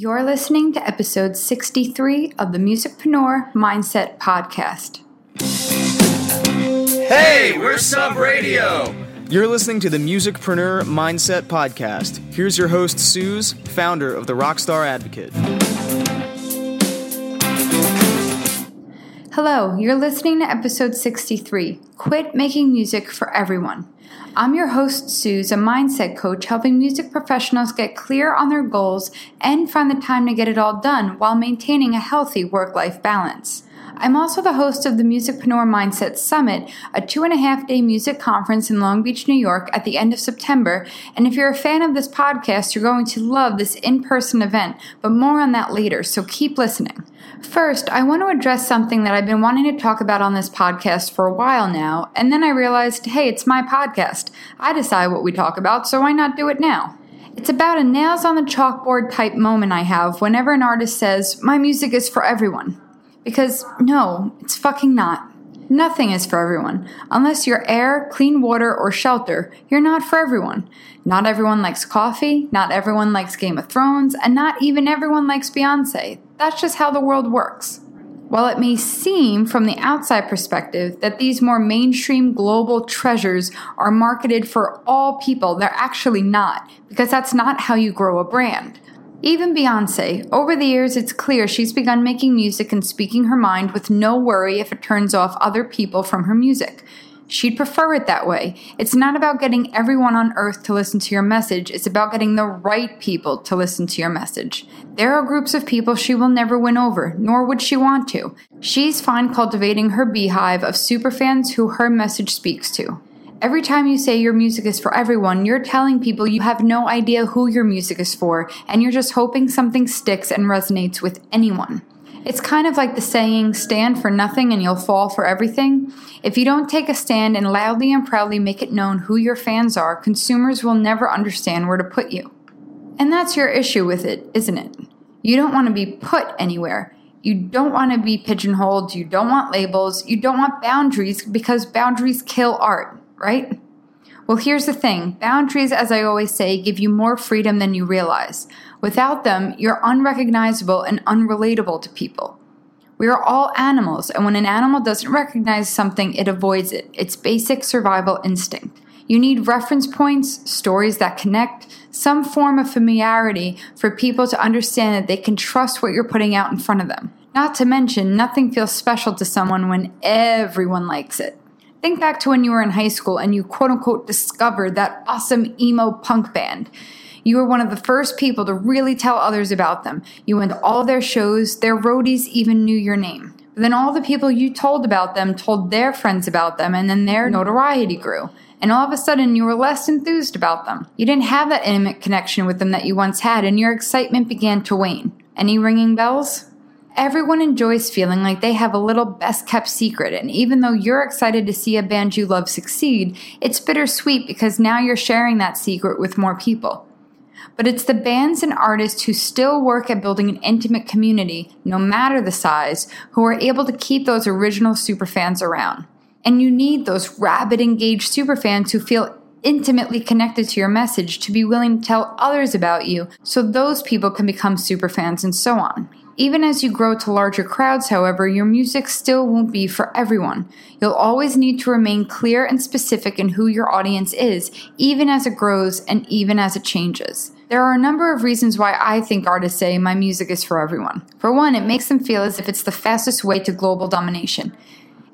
You're listening to episode 63 of the Musicpreneur Mindset Podcast. Hey, we're Sub Radio. You're listening to the Musicpreneur Mindset Podcast. Here's your host, Suze, founder of the Rockstar Advocate. Hello, you're listening to episode 63 Quit Making Music for Everyone. I'm your host, Suze, a mindset coach helping music professionals get clear on their goals and find the time to get it all done while maintaining a healthy work life balance. I'm also the host of the Musicpreneur Mindset Summit, a two and a half day music conference in Long Beach, New York at the end of September. And if you're a fan of this podcast, you're going to love this in person event, but more on that later, so keep listening. First, I want to address something that I've been wanting to talk about on this podcast for a while now, and then I realized hey, it's my podcast. I decide what we talk about, so why not do it now? It's about a nails on the chalkboard type moment I have whenever an artist says, My music is for everyone. Because no, it's fucking not. Nothing is for everyone. Unless you're air, clean water, or shelter, you're not for everyone. Not everyone likes coffee, not everyone likes Game of Thrones, and not even everyone likes Beyonce. That's just how the world works. While it may seem from the outside perspective that these more mainstream global treasures are marketed for all people, they're actually not, because that's not how you grow a brand. Even Beyonce, over the years, it's clear she's begun making music and speaking her mind with no worry if it turns off other people from her music. She'd prefer it that way. It's not about getting everyone on earth to listen to your message, it's about getting the right people to listen to your message. There are groups of people she will never win over, nor would she want to. She's fine cultivating her beehive of superfans who her message speaks to. Every time you say your music is for everyone, you're telling people you have no idea who your music is for, and you're just hoping something sticks and resonates with anyone. It's kind of like the saying, stand for nothing and you'll fall for everything. If you don't take a stand and loudly and proudly make it known who your fans are, consumers will never understand where to put you. And that's your issue with it, isn't it? You don't want to be put anywhere. You don't want to be pigeonholed. You don't want labels. You don't want boundaries because boundaries kill art right? Well, here's the thing boundaries, as I always say, give you more freedom than you realize. Without them, you're unrecognizable and unrelatable to people. We are all animals, and when an animal doesn't recognize something, it avoids it. It's basic survival instinct. You need reference points, stories that connect, some form of familiarity for people to understand that they can trust what you're putting out in front of them. Not to mention, nothing feels special to someone when everyone likes it. Think back to when you were in high school and you quote unquote discovered that awesome emo punk band. You were one of the first people to really tell others about them. You went to all their shows, their roadies even knew your name. But then all the people you told about them told their friends about them, and then their notoriety grew. And all of a sudden, you were less enthused about them. You didn't have that intimate connection with them that you once had, and your excitement began to wane. Any ringing bells? Everyone enjoys feeling like they have a little best kept secret, and even though you're excited to see a band you love succeed, it's bittersweet because now you're sharing that secret with more people. But it's the bands and artists who still work at building an intimate community, no matter the size, who are able to keep those original superfans around. And you need those rabid, engaged superfans who feel intimately connected to your message to be willing to tell others about you so those people can become superfans and so on. Even as you grow to larger crowds, however, your music still won't be for everyone. You'll always need to remain clear and specific in who your audience is, even as it grows and even as it changes. There are a number of reasons why I think artists say my music is for everyone. For one, it makes them feel as if it's the fastest way to global domination.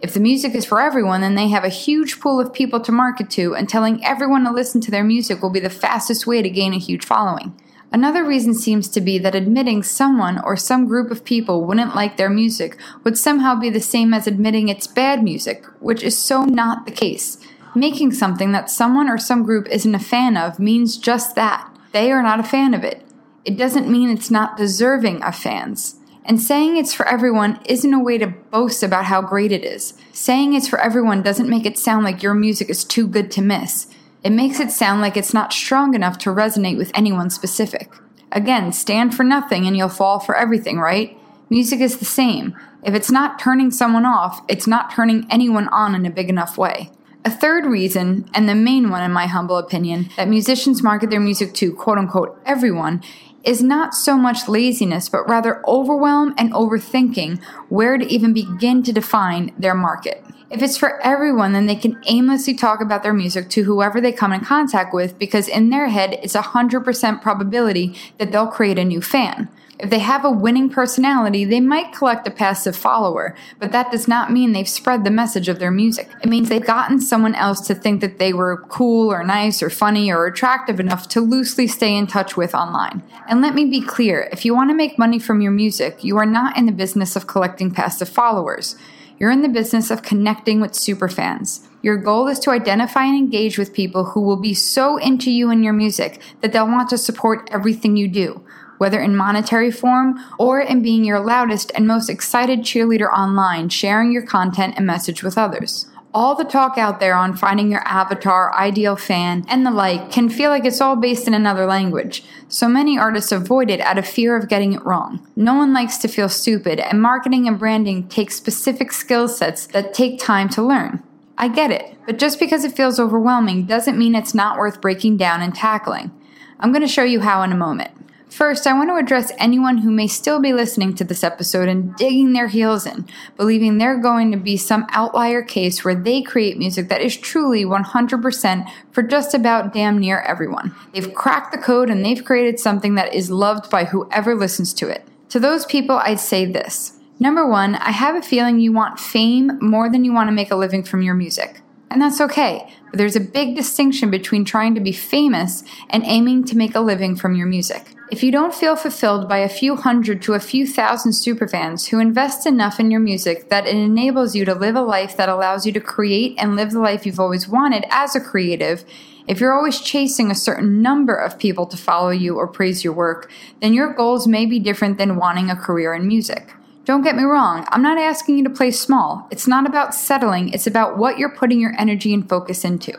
If the music is for everyone, then they have a huge pool of people to market to, and telling everyone to listen to their music will be the fastest way to gain a huge following. Another reason seems to be that admitting someone or some group of people wouldn't like their music would somehow be the same as admitting it's bad music, which is so not the case. Making something that someone or some group isn't a fan of means just that. They are not a fan of it. It doesn't mean it's not deserving of fans. And saying it's for everyone isn't a way to boast about how great it is. Saying it's for everyone doesn't make it sound like your music is too good to miss. It makes it sound like it's not strong enough to resonate with anyone specific. Again, stand for nothing and you'll fall for everything, right? Music is the same. If it's not turning someone off, it's not turning anyone on in a big enough way. A third reason, and the main one in my humble opinion, that musicians market their music to quote unquote everyone is not so much laziness, but rather overwhelm and overthinking where to even begin to define their market. If it's for everyone, then they can aimlessly talk about their music to whoever they come in contact with because in their head, it's a 100% probability that they'll create a new fan. If they have a winning personality, they might collect a passive follower, but that does not mean they've spread the message of their music. It means they've gotten someone else to think that they were cool or nice or funny or attractive enough to loosely stay in touch with online. And let me be clear if you want to make money from your music, you are not in the business of collecting passive followers. You're in the business of connecting with superfans. Your goal is to identify and engage with people who will be so into you and your music that they'll want to support everything you do whether in monetary form or in being your loudest and most excited cheerleader online, sharing your content and message with others. All the talk out there on finding your avatar, ideal fan, and the like can feel like it's all based in another language, so many artists avoid it out of fear of getting it wrong. No one likes to feel stupid, and marketing and branding take specific skill sets that take time to learn. I get it, but just because it feels overwhelming doesn't mean it's not worth breaking down and tackling. I'm going to show you how in a moment. First, I want to address anyone who may still be listening to this episode and digging their heels in, believing they're going to be some outlier case where they create music that is truly 100% for just about damn near everyone. They've cracked the code and they've created something that is loved by whoever listens to it. To those people, I'd say this. Number one, I have a feeling you want fame more than you want to make a living from your music. And that's okay, but there's a big distinction between trying to be famous and aiming to make a living from your music. If you don't feel fulfilled by a few hundred to a few thousand superfans who invest enough in your music that it enables you to live a life that allows you to create and live the life you've always wanted as a creative, if you're always chasing a certain number of people to follow you or praise your work, then your goals may be different than wanting a career in music. Don't get me wrong, I'm not asking you to play small. It's not about settling, it's about what you're putting your energy and focus into.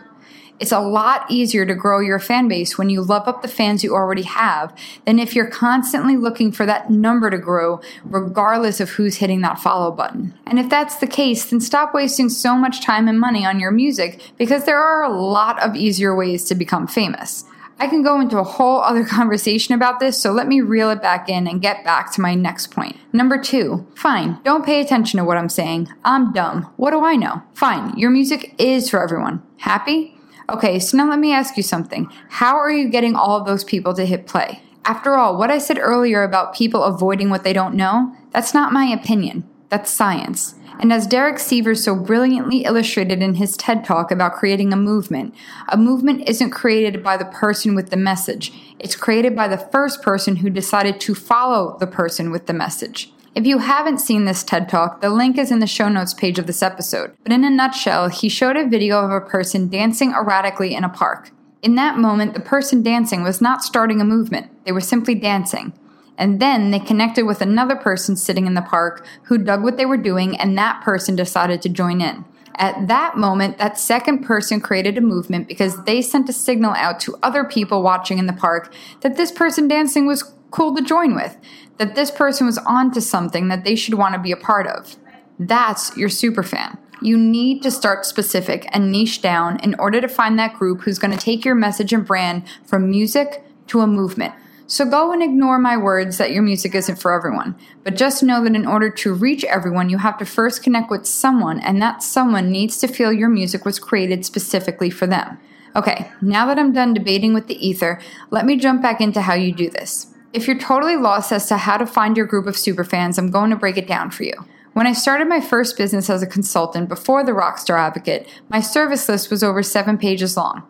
It's a lot easier to grow your fan base when you love up the fans you already have than if you're constantly looking for that number to grow, regardless of who's hitting that follow button. And if that's the case, then stop wasting so much time and money on your music because there are a lot of easier ways to become famous. I can go into a whole other conversation about this, so let me reel it back in and get back to my next point. Number two, fine, don't pay attention to what I'm saying. I'm dumb. What do I know? Fine, your music is for everyone. Happy? Okay, so now let me ask you something. How are you getting all of those people to hit play? After all, what I said earlier about people avoiding what they don't know, that's not my opinion. That's science. And as Derek Sivers so brilliantly illustrated in his TED Talk about creating a movement, a movement isn't created by the person with the message. It's created by the first person who decided to follow the person with the message. If you haven't seen this TED Talk, the link is in the show notes page of this episode. But in a nutshell, he showed a video of a person dancing erratically in a park. In that moment, the person dancing was not starting a movement, they were simply dancing. And then they connected with another person sitting in the park who dug what they were doing, and that person decided to join in. At that moment, that second person created a movement because they sent a signal out to other people watching in the park that this person dancing was cool to join with that this person was onto something that they should want to be a part of. That's your super fan. You need to start specific and niche down in order to find that group who's going to take your message and brand from music to a movement. So go and ignore my words that your music isn't for everyone. But just know that in order to reach everyone, you have to first connect with someone, and that someone needs to feel your music was created specifically for them. Okay, now that I'm done debating with the ether, let me jump back into how you do this. If you're totally lost as to how to find your group of superfans, I'm going to break it down for you. When I started my first business as a consultant before the Rockstar Advocate, my service list was over seven pages long.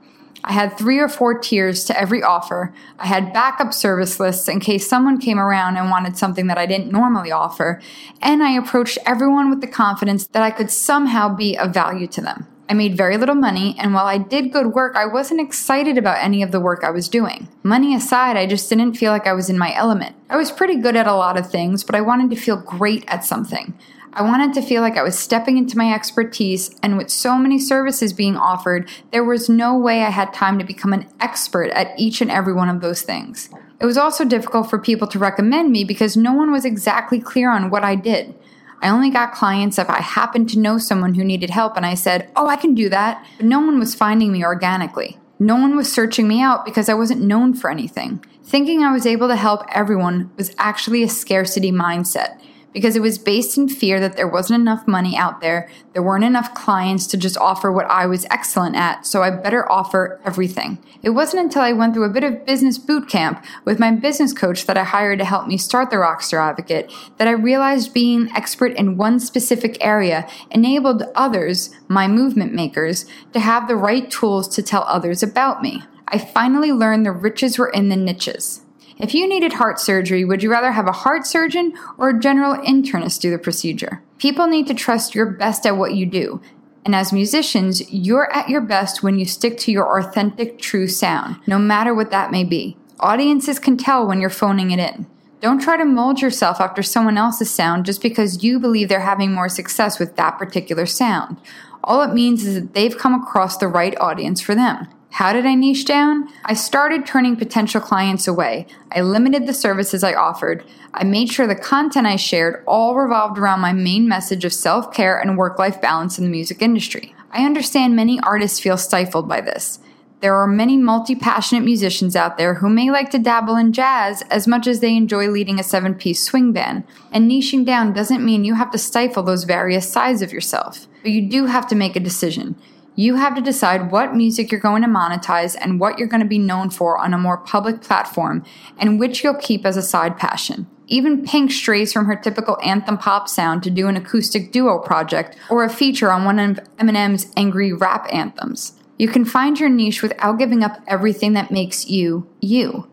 I had three or four tiers to every offer. I had backup service lists in case someone came around and wanted something that I didn't normally offer. And I approached everyone with the confidence that I could somehow be of value to them. I made very little money, and while I did good work, I wasn't excited about any of the work I was doing. Money aside, I just didn't feel like I was in my element. I was pretty good at a lot of things, but I wanted to feel great at something. I wanted to feel like I was stepping into my expertise, and with so many services being offered, there was no way I had time to become an expert at each and every one of those things. It was also difficult for people to recommend me because no one was exactly clear on what I did. I only got clients if I happened to know someone who needed help and I said, Oh, I can do that. But no one was finding me organically. No one was searching me out because I wasn't known for anything. Thinking I was able to help everyone was actually a scarcity mindset because it was based in fear that there wasn't enough money out there, there weren't enough clients to just offer what I was excellent at, so I better offer everything. It wasn't until I went through a bit of business boot camp with my business coach that I hired to help me start the Rockstar Advocate that I realized being expert in one specific area enabled others, my movement makers, to have the right tools to tell others about me. I finally learned the riches were in the niches. If you needed heart surgery, would you rather have a heart surgeon or a general internist do the procedure? People need to trust you're best at what you do. And as musicians, you're at your best when you stick to your authentic, true sound, no matter what that may be. Audiences can tell when you're phoning it in. Don't try to mold yourself after someone else's sound just because you believe they're having more success with that particular sound. All it means is that they've come across the right audience for them. How did I niche down? I started turning potential clients away. I limited the services I offered. I made sure the content I shared all revolved around my main message of self care and work life balance in the music industry. I understand many artists feel stifled by this. There are many multi passionate musicians out there who may like to dabble in jazz as much as they enjoy leading a seven piece swing band. And niching down doesn't mean you have to stifle those various sides of yourself, but you do have to make a decision. You have to decide what music you're going to monetize and what you're going to be known for on a more public platform, and which you'll keep as a side passion. Even Pink strays from her typical anthem pop sound to do an acoustic duo project or a feature on one of Eminem's angry rap anthems. You can find your niche without giving up everything that makes you, you.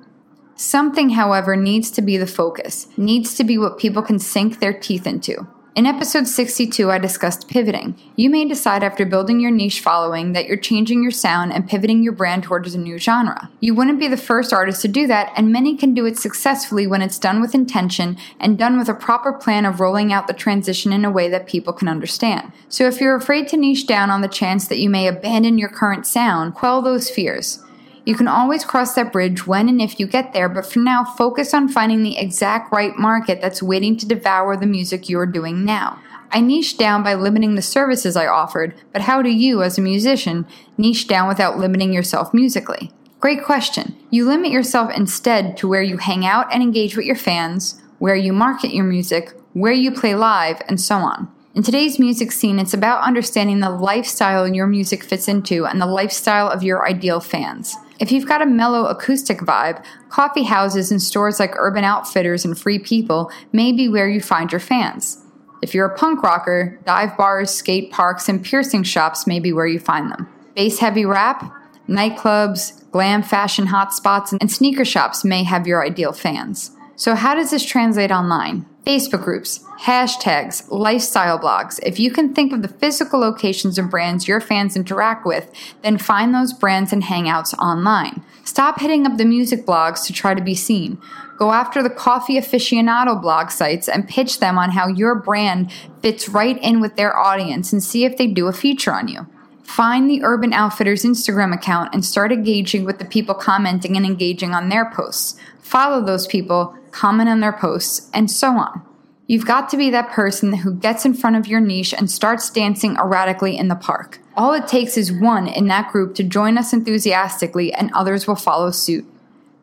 Something, however, needs to be the focus, needs to be what people can sink their teeth into. In episode 62, I discussed pivoting. You may decide after building your niche following that you're changing your sound and pivoting your brand towards a new genre. You wouldn't be the first artist to do that, and many can do it successfully when it's done with intention and done with a proper plan of rolling out the transition in a way that people can understand. So if you're afraid to niche down on the chance that you may abandon your current sound, quell those fears. You can always cross that bridge when and if you get there, but for now, focus on finding the exact right market that's waiting to devour the music you're doing now. I niched down by limiting the services I offered, but how do you, as a musician, niche down without limiting yourself musically? Great question. You limit yourself instead to where you hang out and engage with your fans, where you market your music, where you play live, and so on. In today's music scene, it's about understanding the lifestyle your music fits into and the lifestyle of your ideal fans. If you've got a mellow acoustic vibe, coffee houses and stores like Urban Outfitters and Free People may be where you find your fans. If you're a punk rocker, dive bars, skate parks, and piercing shops may be where you find them. Bass heavy rap, nightclubs, glam fashion hotspots, and sneaker shops may have your ideal fans. So, how does this translate online? Facebook groups, hashtags, lifestyle blogs. If you can think of the physical locations of brands your fans interact with, then find those brands and hangouts online. Stop hitting up the music blogs to try to be seen. Go after the coffee aficionado blog sites and pitch them on how your brand fits right in with their audience and see if they do a feature on you. Find the Urban Outfitters Instagram account and start engaging with the people commenting and engaging on their posts. Follow those people, comment on their posts, and so on. You've got to be that person who gets in front of your niche and starts dancing erratically in the park. All it takes is one in that group to join us enthusiastically, and others will follow suit.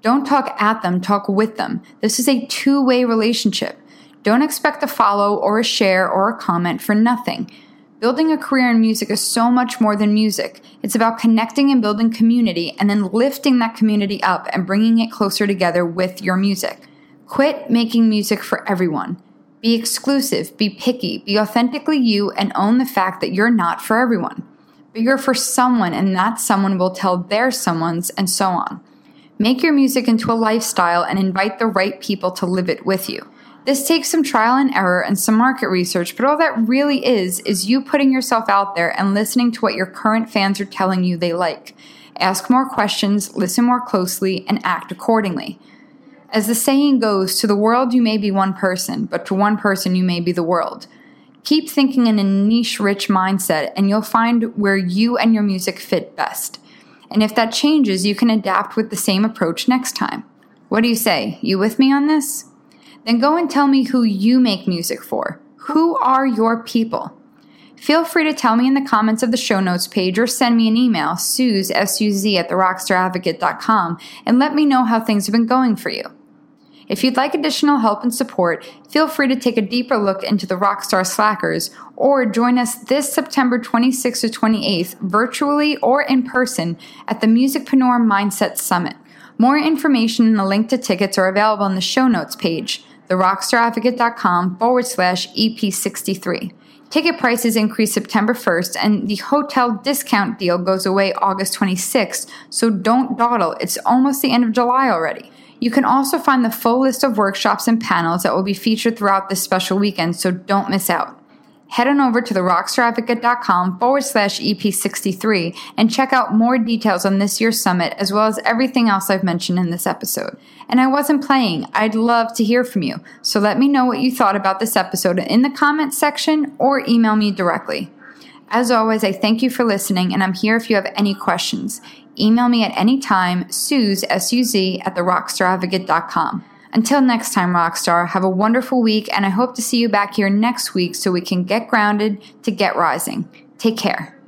Don't talk at them, talk with them. This is a two way relationship. Don't expect a follow or a share or a comment for nothing. Building a career in music is so much more than music. It's about connecting and building community and then lifting that community up and bringing it closer together with your music. Quit making music for everyone. Be exclusive, be picky, be authentically you, and own the fact that you're not for everyone. But you're for someone, and that someone will tell their someone's, and so on. Make your music into a lifestyle and invite the right people to live it with you. This takes some trial and error and some market research, but all that really is, is you putting yourself out there and listening to what your current fans are telling you they like. Ask more questions, listen more closely, and act accordingly. As the saying goes, to the world you may be one person, but to one person you may be the world. Keep thinking in a niche rich mindset, and you'll find where you and your music fit best. And if that changes, you can adapt with the same approach next time. What do you say? You with me on this? Then go and tell me who you make music for. Who are your people? Feel free to tell me in the comments of the show notes page or send me an email, Suze, S-U-Z, at therockstaradvocate.com, and let me know how things have been going for you. If you'd like additional help and support, feel free to take a deeper look into the Rockstar Slackers or join us this September 26th to 28th, virtually or in person, at the Musicpreneur Mindset Summit. More information and a link to tickets are available in the show notes page, therockstaradvocate.com forward slash EP63. Ticket prices increase September 1st, and the hotel discount deal goes away August 26th, so don't dawdle. It's almost the end of July already. You can also find the full list of workshops and panels that will be featured throughout this special weekend, so don't miss out. Head on over to therockstaradvocate.com forward slash EP63 and check out more details on this year's summit as well as everything else I've mentioned in this episode. And I wasn't playing, I'd love to hear from you, so let me know what you thought about this episode in the comments section or email me directly. As always, I thank you for listening, and I'm here if you have any questions. Email me at any time, Suze, S-U-Z, at therockstaradvocate.com. Until next time, Rockstar, have a wonderful week, and I hope to see you back here next week so we can get grounded to get rising. Take care.